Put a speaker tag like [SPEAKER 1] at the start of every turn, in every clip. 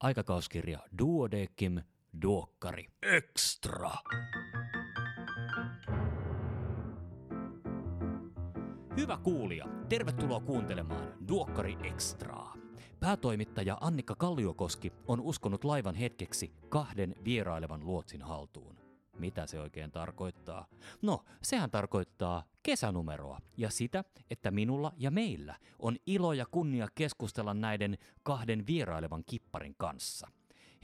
[SPEAKER 1] aikakauskirja Duodeckim Duokkari Extra. Hyvä kuulija, tervetuloa kuuntelemaan Duokkari Extraa. Päätoimittaja Annikka Kalliokoski on uskonut laivan hetkeksi kahden vierailevan luotsin haltuun. Mitä se oikein tarkoittaa? No, sehän tarkoittaa kesänumeroa ja sitä, että minulla ja meillä on ilo ja kunnia keskustella näiden kahden vierailevan kipparin kanssa.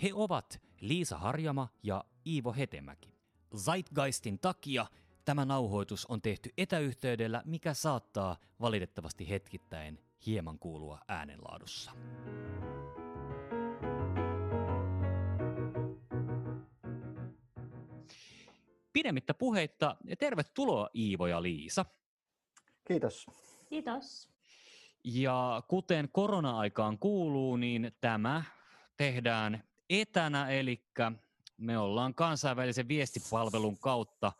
[SPEAKER 1] He ovat Liisa Harjama ja Iivo Hetemäki. Zeitgeistin takia tämä nauhoitus on tehty etäyhteydellä, mikä saattaa valitettavasti hetkittäin hieman kuulua äänenlaadussa. Pidemmittä puheitta, tervetuloa Iivo ja Liisa.
[SPEAKER 2] Kiitos.
[SPEAKER 3] Kiitos.
[SPEAKER 1] Ja kuten korona-aikaan kuuluu, niin tämä tehdään etänä, eli me ollaan kansainvälisen viestipalvelun kautta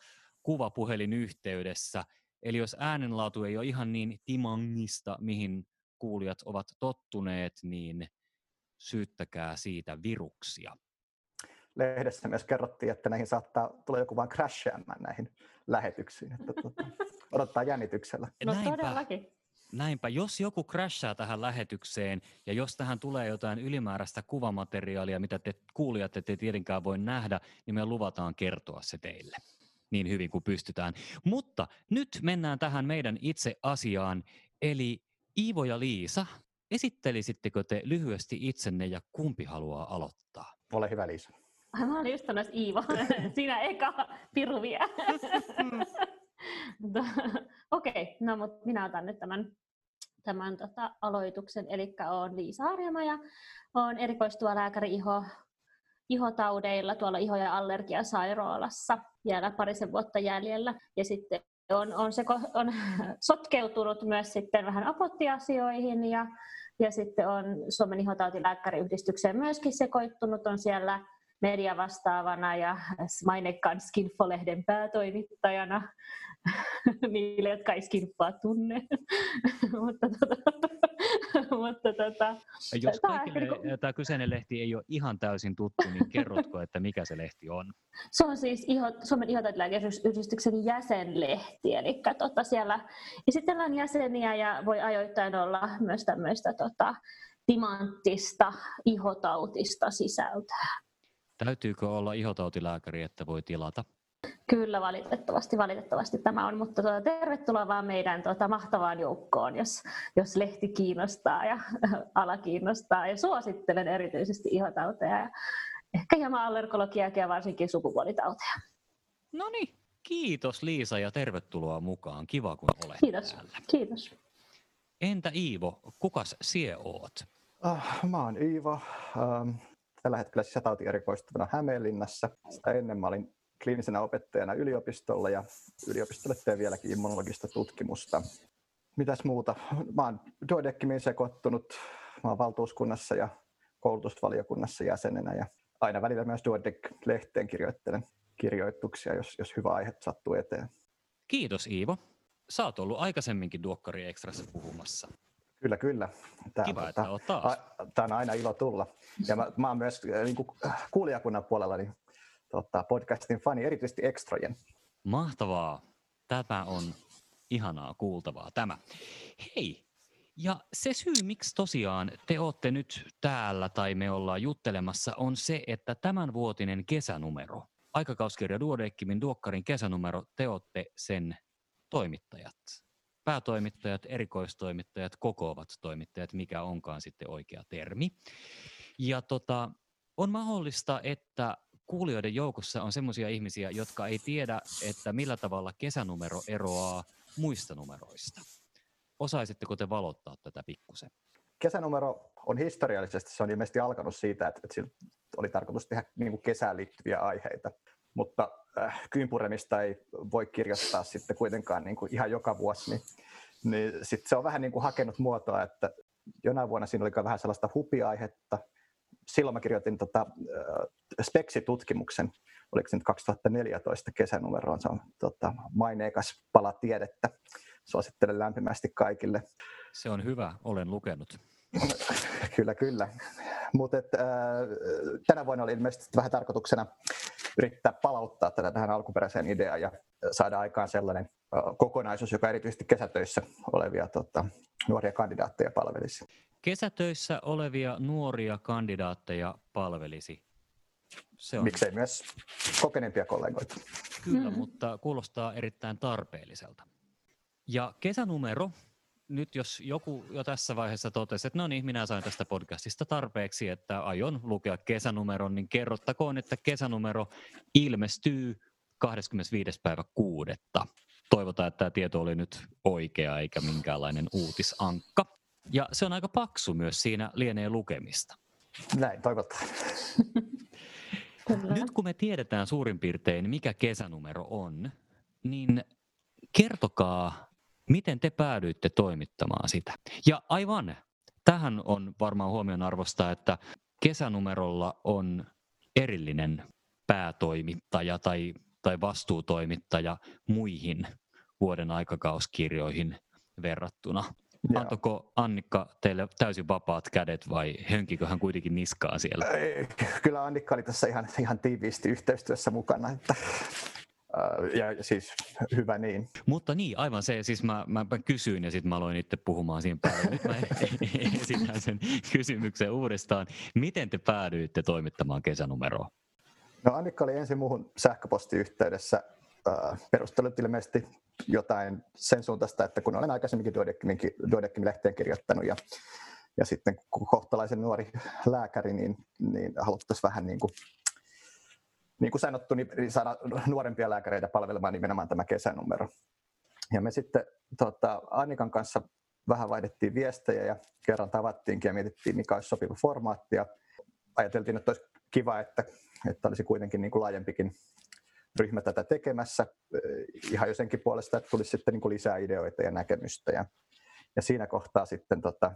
[SPEAKER 1] kuvapuhelinyhteydessä. Eli jos äänenlaatu ei ole ihan niin timangista, mihin kuulijat ovat tottuneet, niin syyttäkää siitä viruksia.
[SPEAKER 2] Lehdessä myös kerrottiin, että näihin saattaa tulla joku vain crashaamaan näihin lähetyksiin. Että tuota, odottaa jännityksellä.
[SPEAKER 3] No näinpä, todellakin.
[SPEAKER 1] Näinpä, jos joku crashaa tähän lähetykseen ja jos tähän tulee jotain ylimääräistä kuvamateriaalia, mitä te kuulijat ette tietenkään voi nähdä, niin me luvataan kertoa se teille niin hyvin kuin pystytään. Mutta nyt mennään tähän meidän itse asiaan, eli Iivo ja Liisa, esittelisittekö te lyhyesti itsenne ja kumpi haluaa aloittaa?
[SPEAKER 2] Ole hyvä Liisa.
[SPEAKER 3] Mä olin just sanonut Iivo, sinä eka piru vie. Okei, okay, no mutta minä otan nyt tämän, tämän tota, aloituksen. Eli olen Liisa Arjama ja olen erikoistuva lääkäri iho, ihotaudeilla tuolla iho- ja allergiasairaalassa vielä parisen vuotta jäljellä. Ja sitten on, on, se, on sotkeutunut myös sitten vähän apottiasioihin ja, ja sitten on Suomen ihotautilääkäriyhdistykseen myöskin sekoittunut, on siellä mediavastaavana ja mainekkaan Skinfo-lehden päätoimittajana niille, jotka ei Skinfoa tunne. mutta tota, mutta tota,
[SPEAKER 1] Jos kaikille tämä, tämä kyseinen lehti ei ole ihan täysin tuttu, niin kerrotko, että mikä se lehti on?
[SPEAKER 3] Se on siis iho, Suomen ihotautilääkeyhdistyksen jäsenlehti, eli tota siellä esitellään jäseniä ja voi ajoittain olla myös tämmöistä tota, timanttista ihotautista sisältöä.
[SPEAKER 1] Täytyykö olla ihotautilääkäri, että voi tilata?
[SPEAKER 3] Kyllä, valitettavasti, valitettavasti tämä on, mutta tuota, tervetuloa vaan meidän tuota, mahtavaan joukkoon, jos, jos lehti kiinnostaa ja ala kiinnostaa. Ja suosittelen erityisesti ihotauteja ja ehkä hieman allergologiaa ja varsinkin sukupuolitauteja.
[SPEAKER 1] No niin, kiitos Liisa ja tervetuloa mukaan. Kiva kun olet
[SPEAKER 3] Kiitos,
[SPEAKER 1] täällä.
[SPEAKER 3] kiitos.
[SPEAKER 1] Entä Iivo, kukas sie oot?
[SPEAKER 2] Uh, mä oon Iivo. Um, tällä hetkellä sisätauti erikoistuvana Hämeenlinnassa. Sitä ennen mä olin kliinisenä opettajana yliopistolla ja yliopistolle teen vieläkin immunologista tutkimusta. Mitäs muuta? Mä oon Duodeckimiin sekoittunut. Mä oon valtuuskunnassa ja koulutusvaliokunnassa jäsenenä ja aina välillä myös Duodec-lehteen kirjoittelen kirjoituksia, jos, jos hyvä aihe sattuu eteen.
[SPEAKER 1] Kiitos Iivo. Sä oot ollut aikaisemminkin Duokkari Extrassa puhumassa.
[SPEAKER 2] Kyllä, kyllä.
[SPEAKER 1] Tämä, Kiva, että oot taas.
[SPEAKER 2] Tämä on aina ilo tulla. Ja mä, mä oon myös niin kuin kuulijakunnan puolella niin tota, podcastin fani, erityisesti Extrojen.
[SPEAKER 1] Mahtavaa. Tämä on ihanaa kuultavaa tämä. Hei, ja se syy, miksi tosiaan te olette nyt täällä tai me ollaan juttelemassa, on se, että tämänvuotinen kesänumero, aikakauskirja Duodeckimin Duokkarin kesänumero, te olette sen toimittajat. Päätoimittajat, erikoistoimittajat, kokoavat toimittajat, mikä onkaan sitten oikea termi. Ja tota, on mahdollista, että kuulijoiden joukossa on sellaisia ihmisiä, jotka ei tiedä, että millä tavalla kesänumero eroaa muista numeroista. Osaisitteko te valottaa tätä pikkusen?
[SPEAKER 2] Kesänumero on historiallisesti, se on ilmeisesti alkanut siitä, että, että oli tarkoitus tehdä niin kuin kesään liittyviä aiheita, mutta äh, kyympuremista ei voi kirjoittaa sitten kuitenkaan niin kuin ihan joka vuosi, niin, niin sit se on vähän niin kuin hakenut muotoa, että jonain vuonna siinä oli vähän sellaista hupiaihetta, silloin mä kirjoitin tota, speksitutkimuksen, oliko se nyt 2014 kesänumeroon, se on tota, maineikas pala tiedettä. Suosittelen lämpimästi kaikille.
[SPEAKER 1] Se on hyvä, olen lukenut.
[SPEAKER 2] Kyllä, kyllä. Mutta äh, tänä vuonna oli ilmeisesti vähän tarkoituksena yrittää palauttaa tätä tähän alkuperäiseen ideaan ja saada aikaan sellainen kokonaisuus, joka erityisesti kesätöissä olevia tota, nuoria kandidaatteja palvelisi.
[SPEAKER 1] Kesätöissä olevia nuoria kandidaatteja palvelisi.
[SPEAKER 2] Se on... Miksei myös kokeneempia kollegoita.
[SPEAKER 1] Kyllä, mm. mutta kuulostaa erittäin tarpeelliselta. Ja kesänumero nyt jos joku jo tässä vaiheessa totesi, että no niin, minä sain tästä podcastista tarpeeksi, että aion lukea kesänumeron, niin kerrottakoon, että kesänumero ilmestyy 25. päivä kuudetta. Toivotaan, että tämä tieto oli nyt oikea eikä minkäänlainen uutisankka. Ja se on aika paksu myös, siinä lienee lukemista.
[SPEAKER 2] Näin, toivotaan.
[SPEAKER 1] Nyt kun me tiedetään suurin piirtein, mikä kesänumero on, niin kertokaa Miten te päädyitte toimittamaan sitä? Ja aivan, tähän on varmaan huomion arvosta, että kesänumerolla on erillinen päätoimittaja tai, tai vastuutoimittaja muihin vuoden aikakauskirjoihin verrattuna. Joo. Antoiko Annikka teille täysin vapaat kädet vai hönkikö hän kuitenkin niskaa siellä?
[SPEAKER 2] Kyllä Annikka oli tässä ihan, ihan tiiviisti yhteistyössä mukana, että ja siis hyvä niin.
[SPEAKER 1] Mutta niin, aivan se, siis mä, mä, mä kysyin ja sitten mä aloin itse puhumaan siinä päälle. Nyt mä esitän sen kysymyksen uudestaan. Miten te päädyitte toimittamaan kesänumeroa?
[SPEAKER 2] No Annikka oli ensin muuhun sähköpostiyhteydessä äh, perustelut ilmeisesti jotain sen suuntaista, että kun olen aikaisemminkin Duodeckimin-lehteen kirjoittanut ja, ja sitten kohtalaisen nuori lääkäri, niin, niin haluttaisiin vähän niin kuin niin kuin sanottu, niin saada nuorempia lääkäreitä palvelemaan nimenomaan tämä kesänumero. Ja me sitten tota, Annikan kanssa vähän vaihdettiin viestejä ja kerran tavattiinkin ja mietittiin, mikä olisi sopiva formaatti. Ja ajateltiin, että olisi kiva, että, että olisi kuitenkin niin kuin laajempikin ryhmä tätä tekemässä. Ihan jo senkin puolesta, että tulisi sitten niin kuin lisää ideoita ja näkemystä. Ja, ja siinä kohtaa sitten tota,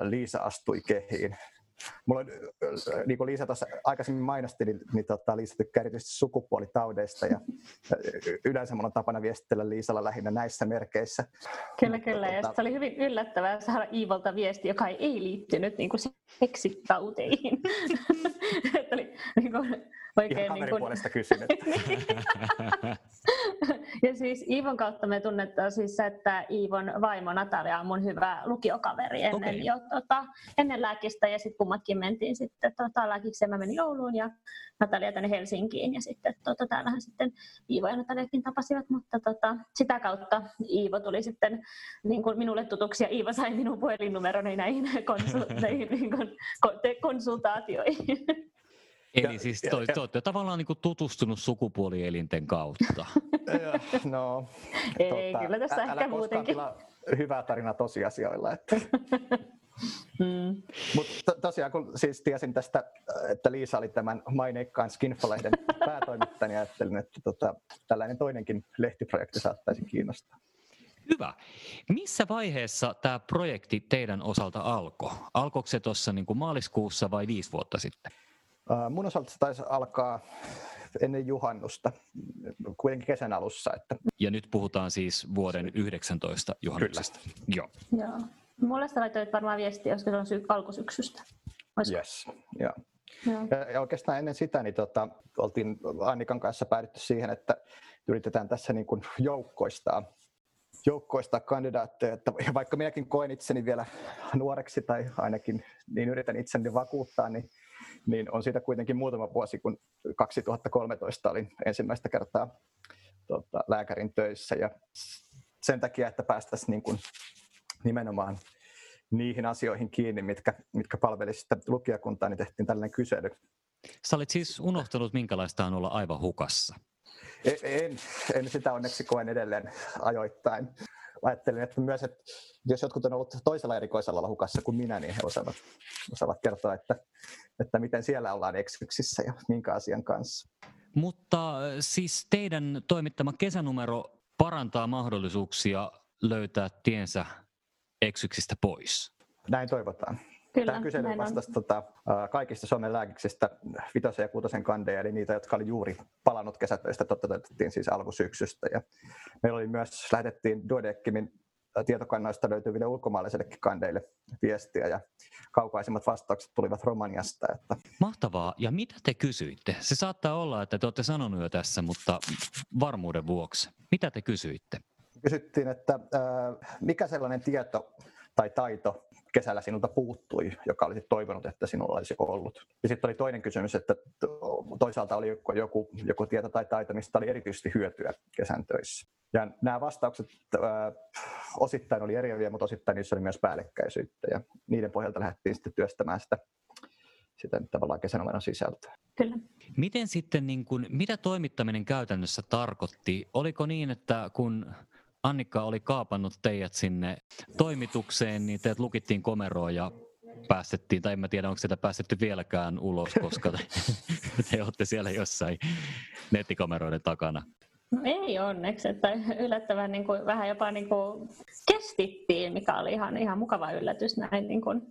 [SPEAKER 2] Liisa astui kehiin Mulla on, niin kuin Liisa tuossa aikaisemmin mainosti, niin, niin tota, Liisa tykkää erityisesti sukupuolitaudeista ja yleensä mulla on tapana viestitellä Liisalla lähinnä näissä merkeissä.
[SPEAKER 3] Kyllä, kyllä. Ja tota... se oli hyvin yllättävää saada Iivolta viesti, joka ei liittynyt niin kuin seksitauteihin. oli niin kuin,
[SPEAKER 2] oikein Ihan niin kuin... puolesta kysynyt.
[SPEAKER 3] ja siis Iivon kautta me tunnetaan siis että Iivon vaimo Natalia on mun hyvä lukiokaveri ennen, okay. jo, tota, ennen lääkistä ja sitten kummatkin mentiin sitten tota, lääkikseen. Mä menin jouluun ja Natalia tänne Helsinkiin ja sitten tota, täällähän sitten Iivo ja Nataliakin tapasivat, mutta tota, sitä kautta Iivo tuli sitten niin kuin minulle tutuksi ja Iivo sai minun puhelinnumeroni näihin, konsul- näihin niin kuin, konsultaatioihin.
[SPEAKER 1] Eli ja, siis te olette tavallaan niin kuin tutustunut sukupuolielinten kautta.
[SPEAKER 2] no,
[SPEAKER 3] Ei, tota, kyllä tässä ä, ehkä muutenkin.
[SPEAKER 2] hyvää tarina tosiasioilla. Että. Mm. Mutta to, tosiaan, kun siis tiesin tästä, että Liisa oli tämän maineikkaan Skinfolehden päätoimittaja, niin ajattelin, että tota, tällainen toinenkin lehtiprojekti saattaisi kiinnostaa.
[SPEAKER 1] Hyvä. Missä vaiheessa tämä projekti teidän osalta alkoi? Alkoiko se tuossa niin maaliskuussa vai viisi vuotta sitten?
[SPEAKER 2] Mun osalta se taisi alkaa ennen juhannusta, kuitenkin kesän alussa. Että...
[SPEAKER 1] Ja nyt puhutaan siis vuoden 19 juhannuksesta.
[SPEAKER 2] Kyllä.
[SPEAKER 3] Joo. Joo. Mulle sä laitoit varmaan viestiä, jos se on syy- alkusyksystä.
[SPEAKER 2] Olisiko? Yes, joo. Ja, ja oikeastaan ennen sitä niin tota, oltiin Annikan kanssa päädytty siihen, että yritetään tässä niin kuin joukkoistaa, joukkoistaa kandidaatteja. Että vaikka minäkin koen itseni vielä nuoreksi tai ainakin niin yritän itseni vakuuttaa, niin niin on siitä kuitenkin muutama vuosi, kun 2013 olin ensimmäistä kertaa tota, lääkärin töissä ja sen takia, että päästäisiin niin kuin nimenomaan niihin asioihin kiinni, mitkä, mitkä palvelisivat lukijakuntaa, niin tehtiin tällainen kysely.
[SPEAKER 1] Sä olit siis unohtanut, minkälaista on olla aivan hukassa.
[SPEAKER 2] En, en, en sitä onneksi koen edelleen ajoittain ajattelin, että myös, että jos jotkut on ollut toisella erikoisalalla hukassa kuin minä, niin he osaavat, osaavat kertoa, että, että miten siellä ollaan eksyksissä ja minkä asian kanssa.
[SPEAKER 1] Mutta äh, siis teidän toimittama kesänumero parantaa mahdollisuuksia löytää tiensä eksyksistä pois.
[SPEAKER 2] Näin toivotaan. Kyllä, Tämä kysely vastasi tota, kaikista Suomen lääkiksistä vitosen ja kuutosen kandeja, eli niitä, jotka oli juuri palannut kesätöistä, toteutettiin siis alkusyksystä. Ja meillä oli myös, lähetettiin Duodeckimin tietokannoista löytyville ulkomaalaisillekin kandeille viestiä ja kaukaisimmat vastaukset tulivat Romaniasta. Että...
[SPEAKER 1] Mahtavaa. Ja mitä te kysyitte? Se saattaa olla, että te olette sanonut jo tässä, mutta varmuuden vuoksi. Mitä te kysyitte?
[SPEAKER 2] Kysyttiin, että äh, mikä sellainen tieto tai taito kesällä sinulta puuttui, joka olisi toivonut, että sinulla olisi ollut. Ja sitten oli toinen kysymys, että toisaalta oli joku, joku tieto tai taito, mistä oli erityisesti hyötyä kesän töissä. Ja nämä vastaukset äh, osittain oli eriäviä, mutta osittain niissä oli myös päällekkäisyyttä. Ja niiden pohjalta lähdettiin sitten työstämään sitä, sitä tavallaan kesänomenon sisältöä.
[SPEAKER 3] Kyllä.
[SPEAKER 1] Miten sitten, niin kun, mitä toimittaminen käytännössä tarkoitti? Oliko niin, että kun Annikka oli kaapannut teidät sinne toimitukseen, niin teet lukittiin komeroon ja päästettiin, tai en mä tiedä, onko sitä päästetty vieläkään ulos, koska te, te olette siellä jossain nettikameroiden takana.
[SPEAKER 3] Ei onneksi, että yllättävän niin kuin, vähän jopa niin kuin kestittiin, mikä oli ihan, ihan mukava yllätys näin niin kuin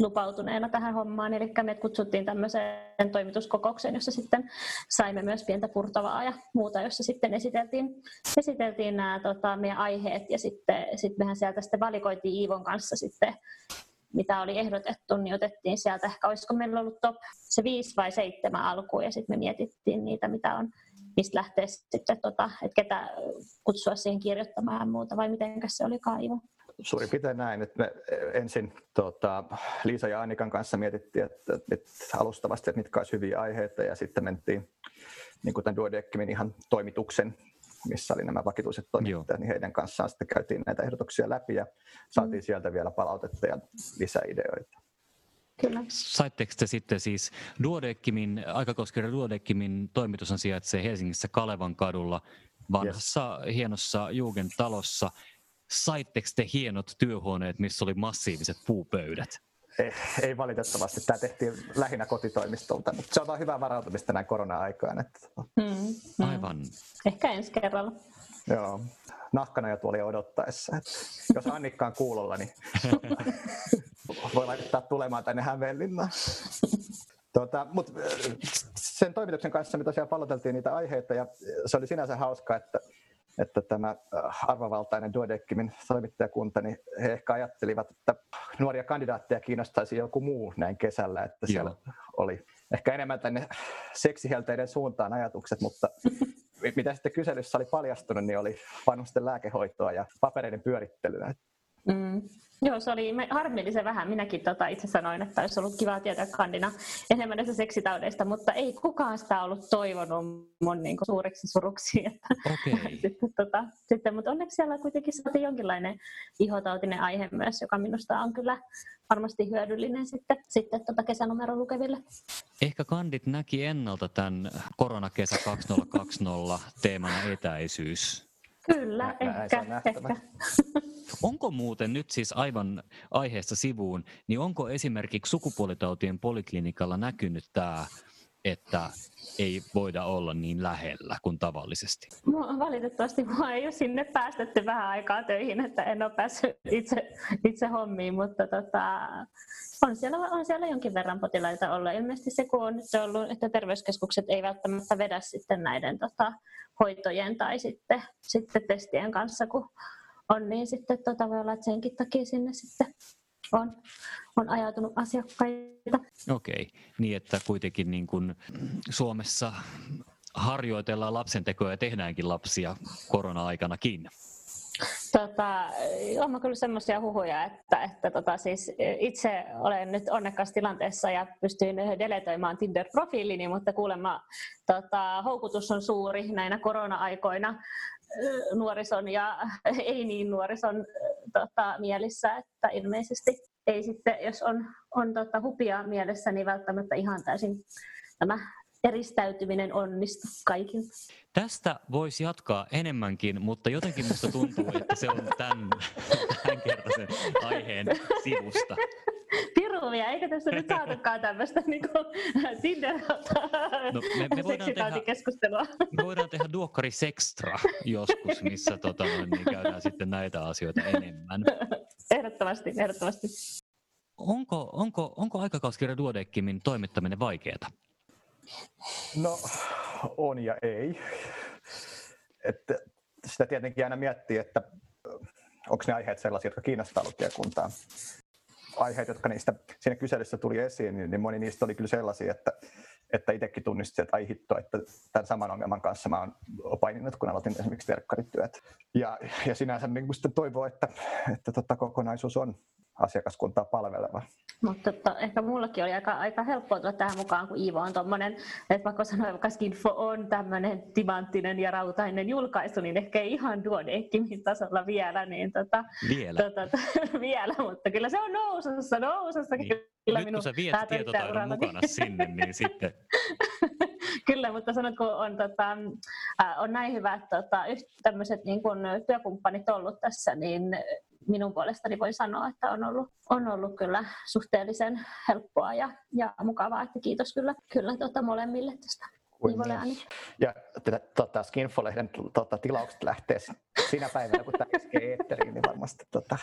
[SPEAKER 3] lupautuneena tähän hommaan. Eli me kutsuttiin tämmöiseen toimituskokoukseen, jossa sitten saimme myös pientä purtavaa ja muuta, jossa sitten esiteltiin, esiteltiin nämä tota, meidän aiheet ja sitten sit mehän sieltä sitten valikoitiin Iivon kanssa sitten mitä oli ehdotettu, niin otettiin sieltä ehkä, olisiko meillä ollut top se viisi vai seitsemän alkuun, ja sitten me mietittiin niitä, mitä on mistä lähtee sitten, tota, että ketä kutsua siihen kirjoittamaan ja muuta, vai miten se oli kaivo?
[SPEAKER 2] Suurin piirtein näin, että me ensin tota, Liisa ja Annikan kanssa mietittiin, että, että alustavasti, että mitkä olisi hyviä aiheita, ja sitten mentiin niin kuin tämän Duodeckimin ihan toimituksen missä oli nämä vakituiset toimittajat, niin heidän kanssaan sitten käytiin näitä ehdotuksia läpi ja saatiin mm. sieltä vielä palautetta ja lisäideoita.
[SPEAKER 3] Kyllä.
[SPEAKER 1] Saitteko te sitten siis Duodeckimin, Aikakoskeren Duodeckimin toimitus sijaitsee Helsingissä Kalevan kadulla vanhassa yes. hienossa Jugend-talossa. Saitteko te hienot työhuoneet, missä oli massiiviset puupöydät?
[SPEAKER 2] Ei, ei valitettavasti. Tämä tehtiin lähinnä kotitoimistolta, mutta se on vain hyvää varautumista näin korona-aikaan. Että...
[SPEAKER 3] Mm, mm.
[SPEAKER 1] Aivan.
[SPEAKER 3] Ehkä ensi kerralla.
[SPEAKER 2] Joo, nahkana jo tuolla odottaessa. Että jos Annikka on kuulolla, niin voi laittaa tulemaan tänne Hämeenlinnaan. Tuota, mut sen toimituksen kanssa me tosiaan palloteltiin niitä aiheita ja se oli sinänsä hauska, että, että tämä arvovaltainen Duodeckimin toimittajakunta, niin he ehkä ajattelivat, että nuoria kandidaatteja kiinnostaisi joku muu näin kesällä, että Joo. siellä oli ehkä enemmän tänne seksihelteiden suuntaan ajatukset, mutta mitä sitten kyselyssä oli paljastunut, niin oli vanhusten lääkehoitoa ja papereiden pyörittelyä.
[SPEAKER 3] Mm. Joo, se oli harmillisen vähän. Minäkin tota itse sanoin, että olisi ollut kiva tietää kandina enemmän näistä seksitaudeista, mutta ei kukaan sitä ollut toivonut mun niin kuin, suureksi suruksi. Että,
[SPEAKER 1] okay.
[SPEAKER 3] sitten, tota, sitten, mutta onneksi siellä kuitenkin saatiin jonkinlainen ihotautinen aihe myös, joka minusta on kyllä varmasti hyödyllinen sitten, sitten tota kesänumeron lukeville.
[SPEAKER 1] Ehkä kandit näki ennalta tämän koronakesä 2020 teemana etäisyys.
[SPEAKER 3] Kyllä, ehkä. ehkä.
[SPEAKER 1] Onko muuten nyt siis aivan aiheesta sivuun, niin onko esimerkiksi sukupuolitautien poliklinikalla näkynyt tämä, että ei voida olla niin lähellä kuin tavallisesti?
[SPEAKER 3] Mua, valitettavasti mua ei ole sinne päästetty vähän aikaa töihin, että en ole päässyt itse, itse hommiin, mutta tota, on, siellä, on siellä jonkin verran potilaita ollut. Ilmeisesti se, kun on nyt ollut, että terveyskeskukset ei välttämättä vedä sitten näiden tota, hoitojen tai sitten, sitten testien kanssa, kun on, niin sitten tota voi olla, että senkin takia sinne sitten on, on ajautunut asiakkaita.
[SPEAKER 1] Okei, niin että kuitenkin niin kuin Suomessa harjoitellaan lapsentekoja ja tehdäänkin lapsia korona-aikanakin.
[SPEAKER 3] Tota, on kyllä semmoisia huhuja, että, että tota, siis itse olen nyt onnekkaassa tilanteessa ja pystyin deletoimaan Tinder-profiilini, mutta kuulemma tota, houkutus on suuri näinä korona-aikoina nuorison ja ei niin nuorison tota, mielissä, että ilmeisesti ei sitten, jos on, on tota, hupia mielessä, niin välttämättä ihan täysin tämä eristäytyminen onnistu kaikilta.
[SPEAKER 1] Tästä voisi jatkaa enemmänkin, mutta jotenkin minusta tuntuu, että se on tämän, tämän kertaisen aiheen sivusta.
[SPEAKER 3] Piruvia, eikä tässä nyt saatukaan tämmöistä niin no, me, me voidaan tehdä, keskustelua.
[SPEAKER 1] Me voidaan tehdä Duokkari Sextra joskus, missä tota, niin käydään sitten näitä asioita enemmän.
[SPEAKER 3] Ehdottomasti, ehdottomasti.
[SPEAKER 1] Onko, onko, onko aikakauskirja Duodeckimin toimittaminen vaikeaa?
[SPEAKER 2] No on ja ei. Että sitä tietenkin aina miettii, että onko ne aiheet sellaisia, jotka kiinnostaa lukijakuntaa. Aiheet, jotka niistä siinä kyselyssä tuli esiin, niin, niin moni niistä oli kyllä sellaisia, että, että itsekin tunnistin, että ai hitto, että tämän saman ongelman kanssa mä oon paininut, kun aloitin esimerkiksi terkkarityöt. Ja, ja sinänsä niin sitten toivoo, että, että tota, kokonaisuus on asiakaskuntaa palveleva.
[SPEAKER 3] Mutta tota, ehkä mullakin oli aika, aika helppoa tulla tähän mukaan, kun Iivo on tuommoinen, että vaikka sanoin, että Skinfo on tämmöinen timanttinen ja rautainen julkaisu, niin ehkä ei ihan duodeckimin tasolla vielä. Niin tota,
[SPEAKER 1] vielä.
[SPEAKER 3] Tota, vielä, mutta kyllä se on nousussa, nousussa.
[SPEAKER 1] Niin.
[SPEAKER 3] Kyllä
[SPEAKER 1] Nyt kun sä viet tietotaidon mukana sinne, niin sitten...
[SPEAKER 3] Kyllä, mutta sanot, kun on, tota, on näin hyvät tota, tämmöiset niin kun työkumppanit ollut tässä, niin minun puolestani voin sanoa, että on ollut, on ollut kyllä suhteellisen helppoa ja, ja mukavaa, että kiitos kyllä, kyllä tota molemmille tästä.
[SPEAKER 2] Ja tota, Skinfolehden tota, tilaukset lähtee siinä päivänä, kun tämä iskee eetteriin, niin varmasti tota,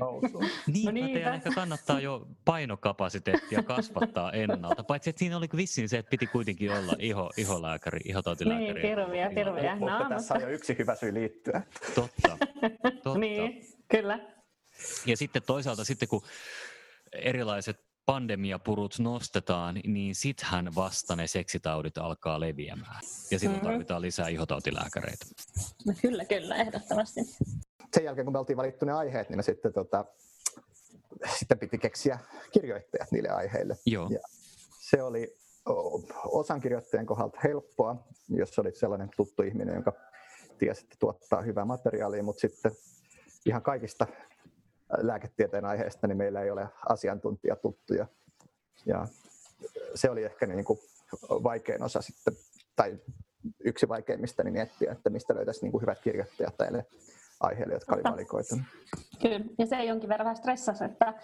[SPEAKER 1] nousuu. Niin, no niin, teidän ehkä kannattaa jo painokapasiteettia kasvattaa ennalta, paitsi että siinä oli vissiin se, että piti kuitenkin olla iho, iholääkäri, ihotautilääkäri.
[SPEAKER 3] Niin, terveä, terveä.
[SPEAKER 2] Mutta no, tässä mutta... on jo yksi hyvä syy liittyä.
[SPEAKER 1] Totta, totta.
[SPEAKER 3] niin, kyllä.
[SPEAKER 1] Ja sitten toisaalta sitten kun erilaiset pandemiapurut nostetaan, niin sittenhän vasta ne seksitaudit alkaa leviämään. Ja silloin mm-hmm. tarvitaan lisää ihotautilääkäreitä.
[SPEAKER 3] No kyllä, kyllä, ehdottomasti.
[SPEAKER 2] Sen jälkeen, kun me oltiin valittu ne aiheet, niin me sitten, tota, sitten piti keksiä kirjoittajat niille aiheille.
[SPEAKER 1] Joo.
[SPEAKER 2] Ja se oli osan kirjoittajien kohdalta helppoa, jos olit sellainen tuttu ihminen, joka tiesi, että tuottaa hyvää materiaalia, mutta sitten ihan kaikista lääketieteen aiheesta, niin meillä ei ole asiantuntijatuttuja. Ja se oli ehkä niin kuin vaikein osa sitten, tai yksi vaikeimmista niin miettiä, että mistä löytäisi niin kuin hyvät kirjoittajat näille aiheille, jotka oli valikoitu.
[SPEAKER 3] Kyllä, ja se jonkin verran vähän stressasi, että,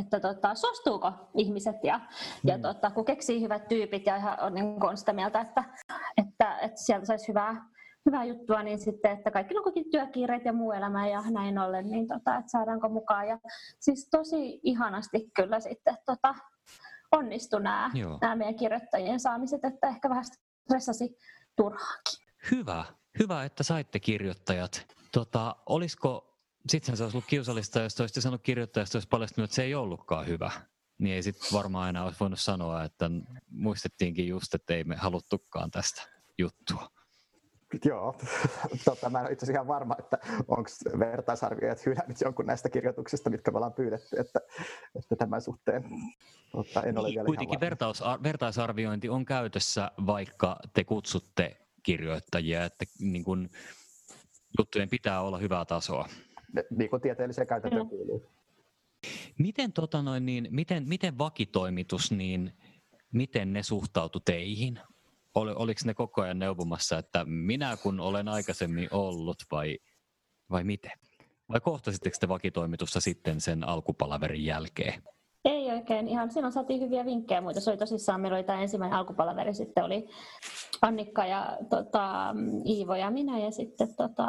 [SPEAKER 3] että tota, suostuuko ihmiset ja, mm. ja tota, kun keksii hyvät tyypit ja ihan on, niin on sitä mieltä, että, että, että sieltä saisi hyvää, hyvää juttua, niin sitten, että kaikki on kuitenkin työkiireet ja muu elämä ja näin ollen, niin tota, että saadaanko mukaan. Ja siis tosi ihanasti kyllä sitten tota, onnistui nämä, nämä meidän kirjoittajien saamiset, että ehkä vähän stressasi turhaankin.
[SPEAKER 1] Hyvä, hyvä, että saitte kirjoittajat. Tota, olisiko, sitten se olisi ollut kiusallista, jos olisitte sanonut kirjoittajasta, olisi paljastunut, että se ei ollutkaan hyvä. Niin ei sitten varmaan enää olisi voinut sanoa, että muistettiinkin just, että ei me haluttukaan tästä juttua.
[SPEAKER 2] Joo, tota, mä en ole itse asiassa ihan varma, että onko vertaisarvioijat hylännyt jonkun näistä kirjoituksista, mitkä me ollaan pyydetty, että, että tämän suhteen tota, en ole
[SPEAKER 1] vielä Kuitenkin vertaus, vertaisarviointi on käytössä, vaikka te kutsutte kirjoittajia, että niin kun, juttujen pitää olla hyvää tasoa.
[SPEAKER 2] Niin kuin tieteelliseen käytäntöön kuuluu.
[SPEAKER 1] Miten, tota noin, niin, miten, miten vakitoimitus, niin miten ne suhtautu teihin? Ol, oliko ne koko ajan neuvomassa, että minä kun olen aikaisemmin ollut vai, vai miten? Vai kohtasitteko te vakitoimitusta sitten sen alkupalaverin jälkeen?
[SPEAKER 3] Ei oikein. Ihan silloin saatiin hyviä vinkkejä muita. Se oli tosissaan, meillä oli tämä ensimmäinen alkupalaveri, sitten oli Annikka ja tota, Iivo ja minä ja sitten tota,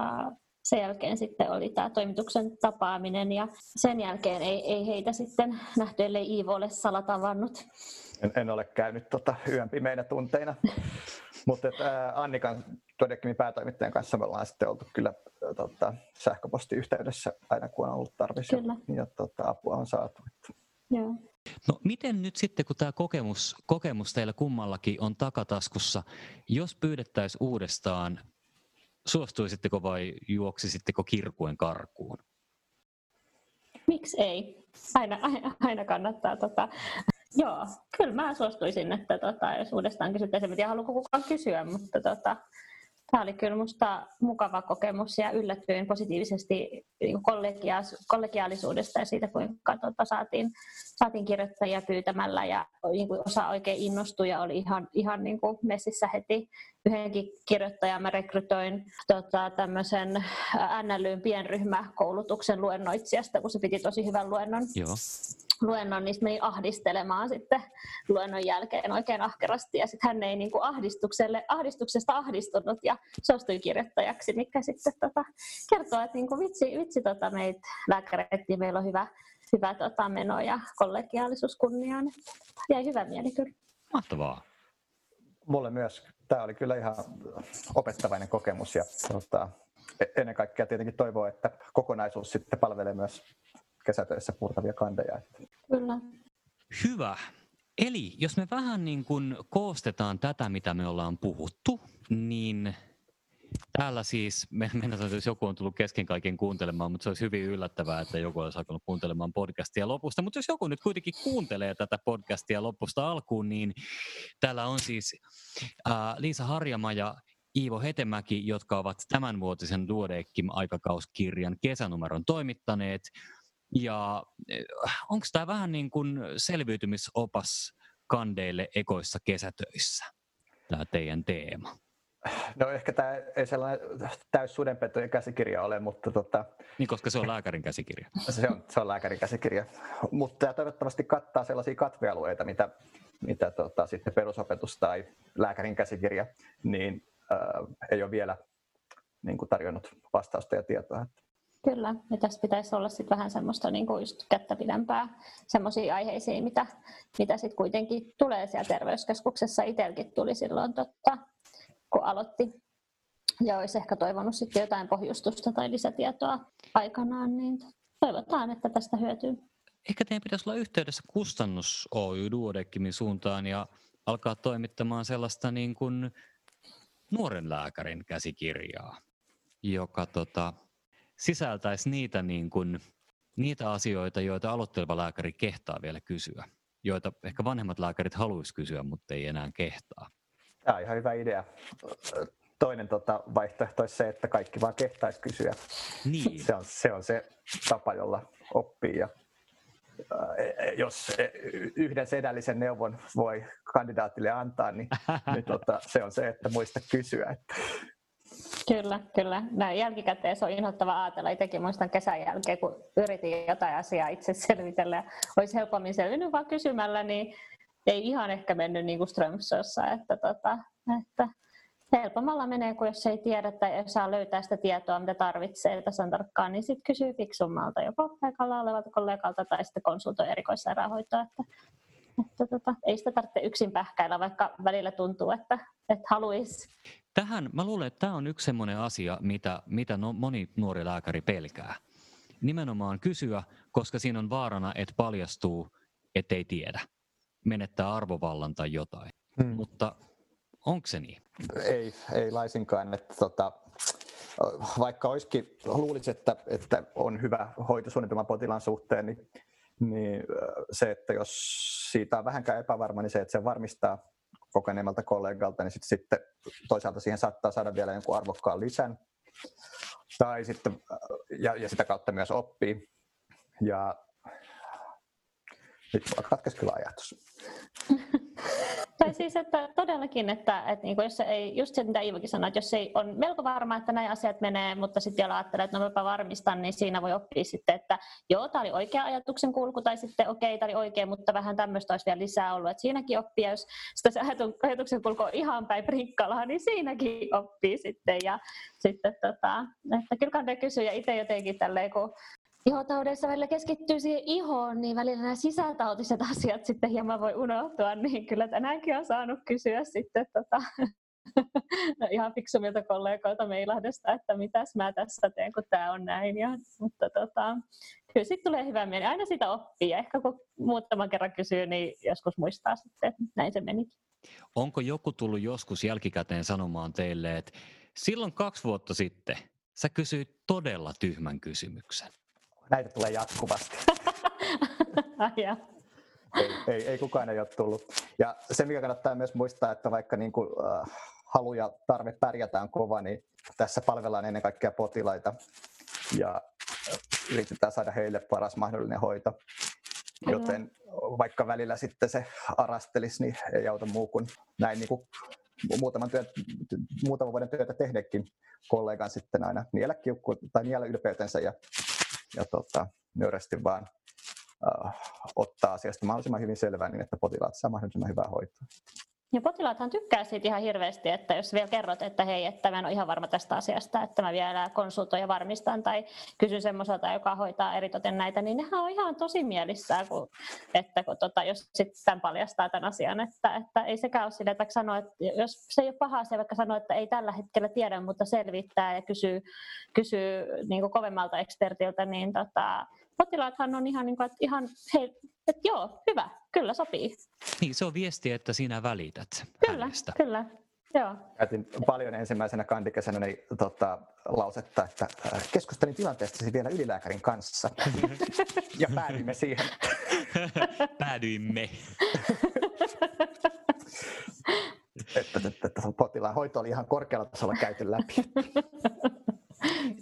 [SPEAKER 3] sen jälkeen sitten oli tämä toimituksen tapaaminen ja sen jälkeen ei, ei heitä sitten nähty, ellei Iivo ole salatavannut.
[SPEAKER 2] En, en ole käynyt tota yön pimeinä tunteina, mutta Annikan Todekimin päätoimittajan kanssa me ollaan sitten oltu kyllä tota, sähköpostiyhteydessä aina kun on ollut tarvissa ja, ja tota, apua on saatu.
[SPEAKER 3] Joo.
[SPEAKER 1] No miten nyt sitten, kun tämä kokemus, kokemus teillä kummallakin on takataskussa, jos pyydettäisiin uudestaan, suostuisitteko vai juoksisitteko kirkuen karkuun?
[SPEAKER 3] Miksi ei? Aina, aina, aina kannattaa tota, Joo, kyllä mä suostuisin, että tota, jos uudestaan kysyttäisiin, en tiedä haluaako kukaan kysyä, mutta tota, tämä oli kyllä minusta mukava kokemus ja yllätyin positiivisesti niin kollegiaalisuudesta ja siitä, kuinka tota, saatiin, saatiin kirjoittajia pyytämällä ja niin kuin osa oikein innostui ja oli ihan, ihan niin kuin messissä heti. Yhdenkin kirjoittajan mä rekrytoin tota, tämmöisen NLYn pienryhmäkoulutuksen luennoitsijasta, kun se piti tosi hyvän luennon.
[SPEAKER 1] Joo
[SPEAKER 3] luennon, niin meni ahdistelemaan sitten luennon jälkeen oikein ahkerasti. Ja sitten hän ei niin kuin ahdistukselle, ahdistuksesta ahdistunut ja suostui kirjoittajaksi, mikä sitten tota, kertoo, että niin kuin vitsi, vitsi tota meitä lääkäreitä, niin meillä on hyvä, hyvä tota, meno ja kollegiaalisuus kunniaan. Jäi hyvä mieli kyllä.
[SPEAKER 1] Mahtavaa.
[SPEAKER 2] Mulle myös. Tämä oli kyllä ihan opettavainen kokemus ja tota, e-, ennen kaikkea tietenkin toivoo, että kokonaisuus sitten palvelee myös kesätöissä purtavia kandeja.
[SPEAKER 3] Kyllä.
[SPEAKER 1] Hyvä. Eli jos me vähän niin kuin koostetaan tätä, mitä me ollaan puhuttu, niin täällä siis, me, mennään, jos joku on tullut kesken kaiken kuuntelemaan, mutta se olisi hyvin yllättävää, että joku olisi alkanut kuuntelemaan podcastia lopusta. Mutta jos joku nyt kuitenkin kuuntelee tätä podcastia lopusta alkuun, niin täällä on siis äh, Liisa Harjama ja Iivo Hetemäki, jotka ovat tämänvuotisen Duodeckim-aikakauskirjan kesänumeron toimittaneet. Ja eh, onko tämä vähän niin kuin selviytymisopas kandeille ekoissa kesätöissä, tämä teidän teema?
[SPEAKER 2] No ehkä tämä ei sellainen täys sudenpetojen käsikirja ole, mutta... Tota,
[SPEAKER 1] niin, koska se on lääkärin käsikirja.
[SPEAKER 2] Se on, se on lääkärin käsikirja. Mutta tämä toivottavasti kattaa sellaisia katvealueita, mitä, mitä tota, sitten perusopetus tai lääkärin käsikirja, niin äh, ei ole vielä niin kuin tarjonnut vastausta ja tietoa.
[SPEAKER 3] Kyllä, ja tässä pitäisi olla sit vähän semmoista niin kuin just kättä pidempää semmoisia aiheisiin, mitä, mitä sitten kuitenkin tulee siellä terveyskeskuksessa. Itselläkin tuli silloin, totta, kun aloitti ja olisi ehkä toivonut sitten jotain pohjustusta tai lisätietoa aikanaan, niin toivotaan, että tästä hyötyy.
[SPEAKER 1] Ehkä teidän pitäisi olla yhteydessä kustannus Oy Duodeckimin suuntaan ja alkaa toimittamaan sellaista niin kuin nuoren lääkärin käsikirjaa, joka tota, sisältäisi niitä, niin kuin, niitä asioita, joita aloitteleva lääkäri kehtaa vielä kysyä, joita ehkä vanhemmat lääkärit haluaisi kysyä, mutta ei enää kehtaa.
[SPEAKER 2] Tämä on ihan hyvä idea. Toinen tota, vaihtoehto olisi se, että kaikki vaan kehtaisi kysyä.
[SPEAKER 1] Niin.
[SPEAKER 2] Se, on, se on se tapa, jolla oppii. Ja, äh, jos yhden sedällisen neuvon voi kandidaatille antaa, niin, niin tota, se on se, että muista kysyä. Että
[SPEAKER 3] Kyllä, kyllä. Näin jälkikäteen se on inhottava ajatella. Itsekin muistan kesän jälkeen, kun yritin jotain asiaa itse selvitellä ja olisi helpommin selvinnyt vaan kysymällä, niin ei ihan ehkä mennyt niin kuin Strömsössä, että, tota, että helpommalla menee, kuin jos ei tiedä tai ei saa löytää sitä tietoa, mitä tarvitsee tasan tarkkaan, niin sitten kysyy fiksummalta, joko paikalla olevalta kollegalta tai sitten konsultoi erikoissairaanhoitoa, että, että tota, ei sitä tarvitse yksin pähkäillä, vaikka välillä tuntuu, että, että haluaisi.
[SPEAKER 1] Tähän, mä luulen, että tämä on yksi sellainen asia, mitä, mitä no, moni nuori lääkäri pelkää. Nimenomaan kysyä, koska siinä on vaarana, että paljastuu, ettei tiedä menettää arvovallan tai jotain. Hmm. Mutta onko se niin?
[SPEAKER 2] Ei, ei laisinkaan. Että tota, vaikka olisikin, luulisi, että, että on hyvä hoitosuunnitelma potilaan suhteen, niin, niin se, että jos siitä on vähänkään epävarma, niin se, että se varmistaa kokeneemmalta kollegalta, niin sit, sitten toisaalta siihen saattaa saada vielä jonkun arvokkaan lisän. Tai sitten, ja, ja sitä kautta myös oppii. Ja nyt katkesi kyllä ajatus.
[SPEAKER 3] tai siis, että todellakin, että, että niin jos se ei, just se mitä Iivokin sanoi, että jos ei on melko varma, että näin asiat menee, mutta sitten vielä ajattelee, että no mäpä varmistan, niin siinä voi oppia sitten, että joo, tämä oli oikea ajatuksen kulku, tai sitten okei, okay, tämä oli oikea, mutta vähän tämmöistä olisi vielä lisää ollut, että siinäkin oppii, jos sitä se ajatuksen kulku on ihan päin prinkkalaa, niin siinäkin oppii sitten, ja sitten tota, että kyllä kannattaa kysyä, ja itse jotenkin tälleen, kun ihotaudeissa välillä keskittyy siihen ihoon, niin välillä nämä sisätautiset asiat sitten hieman voi unohtua, niin kyllä tänäänkin on saanut kysyä sitten tota, no ihan fiksumilta kollegoilta Meilahdesta, että mitäs mä tässä teen, kun tämä on näin. Ja, mutta tota, kyllä sitten tulee hyvä mieli. Aina sitä oppii ja ehkä kun muutaman kerran kysyy, niin joskus muistaa sitten, että näin se meni.
[SPEAKER 1] Onko joku tullut joskus jälkikäteen sanomaan teille, että silloin kaksi vuotta sitten sä kysyit todella tyhmän kysymyksen?
[SPEAKER 2] Näitä tulee jatkuvasti. ei, ei, ei kukaan ei ole tullut. Ja se, mikä kannattaa myös muistaa, että vaikka niin kuin, äh, halu ja tarve pärjätään on kova, niin tässä palvellaan ennen kaikkea potilaita ja äh, yritetään saada heille paras mahdollinen hoito. Joten vaikka välillä sitten se arastelisi, niin ei auta muu kuin näin niin kuin muutaman, työt, muutaman vuoden työtä tehnekin kollegan sitten aina niellä kiukku tai niellä ylpeytensä ja ja tota, nöyrästi vaan uh, ottaa asiasta mahdollisimman hyvin selvää niin, että potilaat saa mahdollisimman hyvää hoitoa.
[SPEAKER 3] Ja potilaathan tykkää siitä ihan hirveästi, että jos vielä kerrot, että hei, että mä en ole ihan varma tästä asiasta, että mä vielä konsultoin ja varmistan tai kysyn semmoiselta, joka hoitaa eritoten näitä, niin nehän on ihan tosi mielissään, kun, että kun, tota, jos sitten paljastaa tämän asian, että, että ei sekään ole sille, että sanoo, että jos se ei ole paha asia, vaikka sanoo, että ei tällä hetkellä tiedä, mutta selvittää ja kysyy, kysyy niin kovemmalta ekspertiltä, niin tota, potilaathan on ihan, niin kuin, että ihan hei, että joo, hyvä, kyllä sopii.
[SPEAKER 1] Niin, se on viesti, että sinä välität
[SPEAKER 3] Kyllä,
[SPEAKER 1] hänestä.
[SPEAKER 3] kyllä. Joo.
[SPEAKER 2] Käytin paljon ensimmäisenä kandikesänä niin, tota, lausetta, että äh, keskustelin tilanteestasi vielä ylilääkärin kanssa. ja päädyimme siihen.
[SPEAKER 1] Päädyimme.
[SPEAKER 2] että, että, että potilaan hoito oli ihan korkealla tasolla käyty läpi.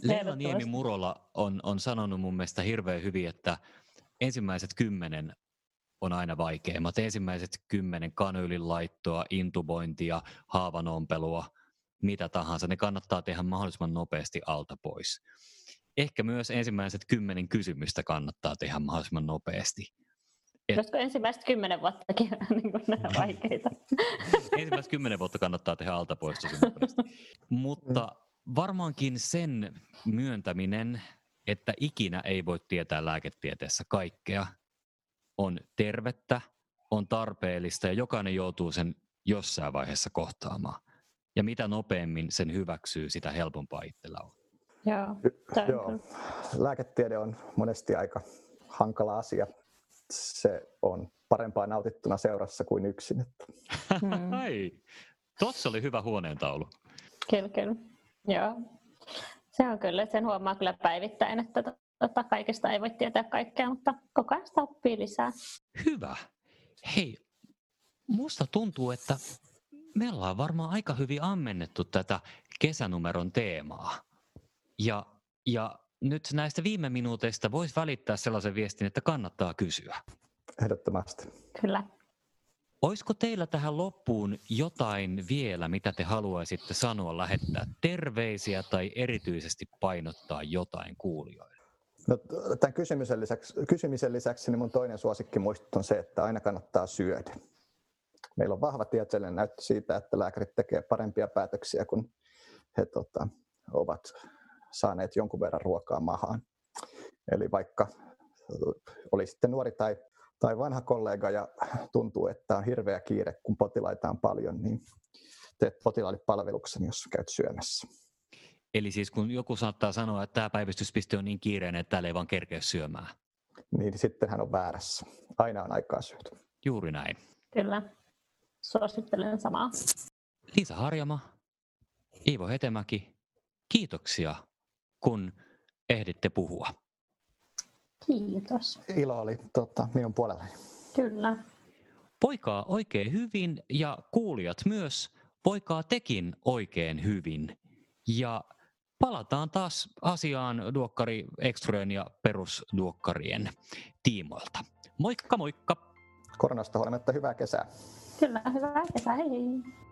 [SPEAKER 1] Leena Niemi. Murola on, on sanonut mun mielestä hirveän hyvin, että ensimmäiset kymmenen on aina vaikeimmat. Ensimmäiset kymmenen kanyylin laittoa, intubointia, haavanompelua, mitä tahansa, ne kannattaa tehdä mahdollisimman nopeasti alta pois. Ehkä myös ensimmäiset kymmenen kysymystä kannattaa tehdä mahdollisimman nopeasti. Et-
[SPEAKER 3] Olisiko ensimmäiset kymmenen vuottakin niin kuin nämä vaikeita?
[SPEAKER 1] Ensimmäiset kymmenen vuotta kannattaa tehdä alta pois tosi nopeasti. Mutta varmaankin sen myöntäminen, että ikinä ei voi tietää lääketieteessä kaikkea, on tervettä, on tarpeellista ja jokainen joutuu sen jossain vaiheessa kohtaamaan. Ja mitä nopeammin sen hyväksyy, sitä helpompaa itsellä on.
[SPEAKER 3] Joo,
[SPEAKER 2] Joo. Lääketiede on monesti aika hankala asia. Se on parempaa nautittuna seurassa kuin yksin.
[SPEAKER 3] Mm.
[SPEAKER 1] Ai, tossa oli hyvä huoneentaulu.
[SPEAKER 3] Kyllä, kyllä. Joo. Se on kyllä, sen huomaa kyllä päivittäin, että tota, kaikesta ei voi tietää kaikkea, mutta koko ajan sitä oppii lisää.
[SPEAKER 1] Hyvä. Hei, musta tuntuu, että me ollaan varmaan aika hyvin ammennettu tätä kesänumeron teemaa. Ja, ja nyt näistä viime minuuteista voisi välittää sellaisen viestin, että kannattaa kysyä.
[SPEAKER 2] ehdottomasti.
[SPEAKER 3] Kyllä.
[SPEAKER 1] Olisiko teillä tähän loppuun jotain vielä, mitä te haluaisitte sanoa, lähettää terveisiä tai erityisesti painottaa jotain kuulijoille?
[SPEAKER 2] No, tämän kysymisen lisäksi, kysymisen lisäksi niin mun toinen suosikki muistut on se, että aina kannattaa syödä. Meillä on vahva tieteellinen näyttö siitä, että lääkärit tekevät parempia päätöksiä, kun he tota, ovat saaneet jonkun verran ruokaa mahaan. Eli vaikka oli sitten nuori tai, tai vanha kollega ja tuntuu, että on hirveä kiire, kun potilaita on paljon, niin teet potilaalle palveluksen, jos käyt syömässä.
[SPEAKER 1] Eli siis kun joku saattaa sanoa, että tämä päivystyspiste on niin kiireinen, että täällä ei vaan kerkeä syömään.
[SPEAKER 2] Niin sitten hän on väärässä. Aina on aikaa syödä.
[SPEAKER 1] Juuri näin.
[SPEAKER 3] Kyllä. Suosittelen samaa.
[SPEAKER 1] Liisa Harjama, Iivo Hetemäki, kiitoksia, kun ehditte puhua.
[SPEAKER 3] Kiitos.
[SPEAKER 2] Ilo oli tota, minun puolellani.
[SPEAKER 3] Kyllä.
[SPEAKER 1] Voikaa oikein hyvin ja kuulijat myös, voikaa tekin oikein hyvin. Ja palataan taas asiaan duokkari Extruen ja perusduokkarien tiimoilta. Moikka moikka!
[SPEAKER 2] Koronasta huolimatta hyvää kesää.
[SPEAKER 3] Kyllä, hyvää kesää. Hei hei.